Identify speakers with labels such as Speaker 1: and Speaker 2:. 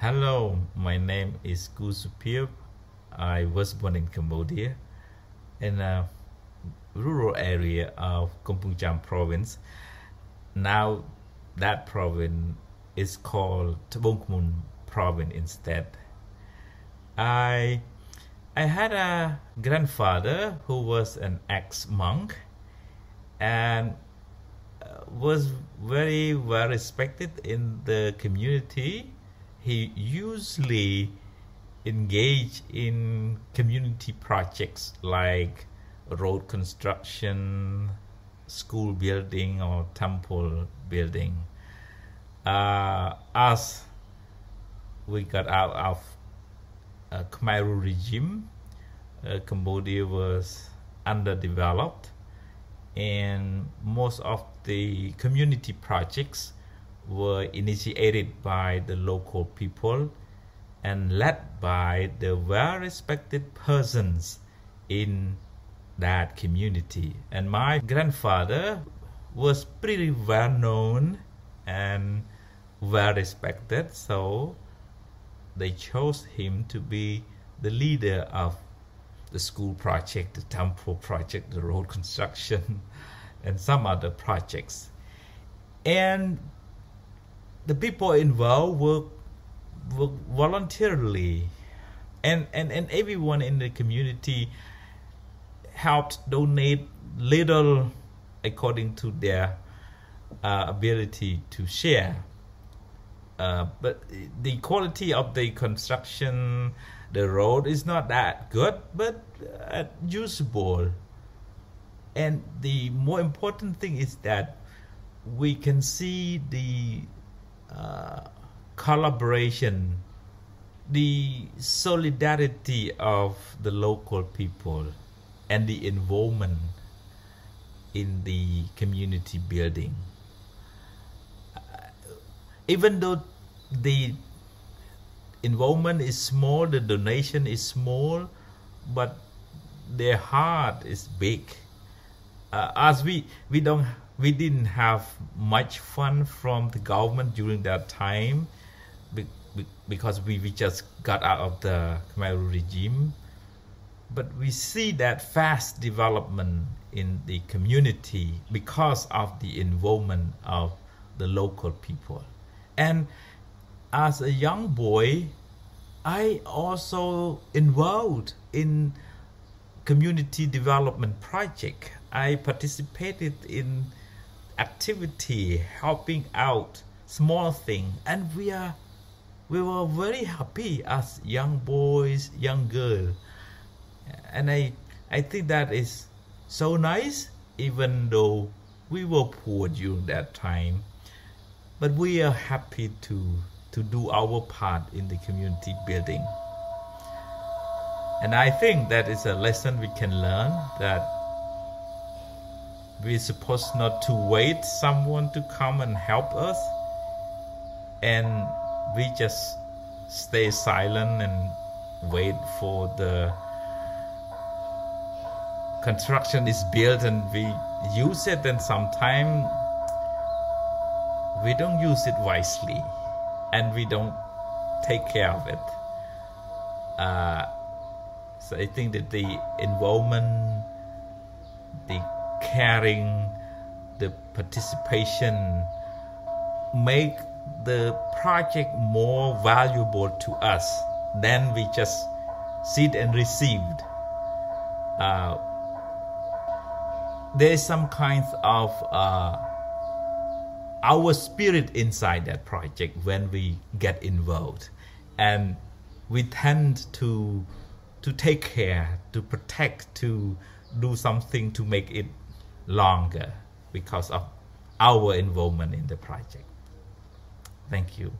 Speaker 1: Hello, my name is Gu Supir. I was born in Cambodia in a rural area of Kampong Cham province. Now that province is called Tbong Khmum province instead. I I had a grandfather who was an ex-monk and uh, was very well respected in the community. He usually engaged in community projects like road construction, school building, or temple building. Uh, as we got out of a Khmer Rouge regime, uh, Cambodia was underdeveloped, and most of the community projects were initiated by the local people and led by the well respected persons in that community. And my grandfather was pretty well known and well respected, so they chose him to be the leader of the school project, the temple project, the road construction, and some other projects. And the people involved were, were voluntarily, and, and, and everyone in the community helped donate little according to their uh, ability to share. Uh, but the quality of the construction, the road is not that good, but uh, usable. And the more important thing is that we can see the collaboration, the solidarity of the local people, and the involvement in the community building even though the involvement is small, the donation is small, but their heart is big. Uh, as we we don't we didn't have much fun from the government during that time, because we, we just got out of the Khmer regime. But we see that fast development in the community because of the involvement of the local people. And as a young boy, I also involved in community development project. I participated in activity helping out small thing and we are we were very happy as young boys young girl. And i i think that is so nice even though we were poor during that time. But we are happy to to do our part in the community building. And i think that is a lesson we can learn that we're supposed not to wait someone to come and help us. And we just stay silent and wait for the construction is built and we use it and sometimes we don't use it wisely and we don't take care of it. Uh, so I think that the involvement, the caring, the participation make the project more valuable to us than we just sit and received. Uh, there is some kind of uh, our spirit inside that project when we get involved and we tend to to take care to protect to do something to make it longer because of our involvement in the project thank you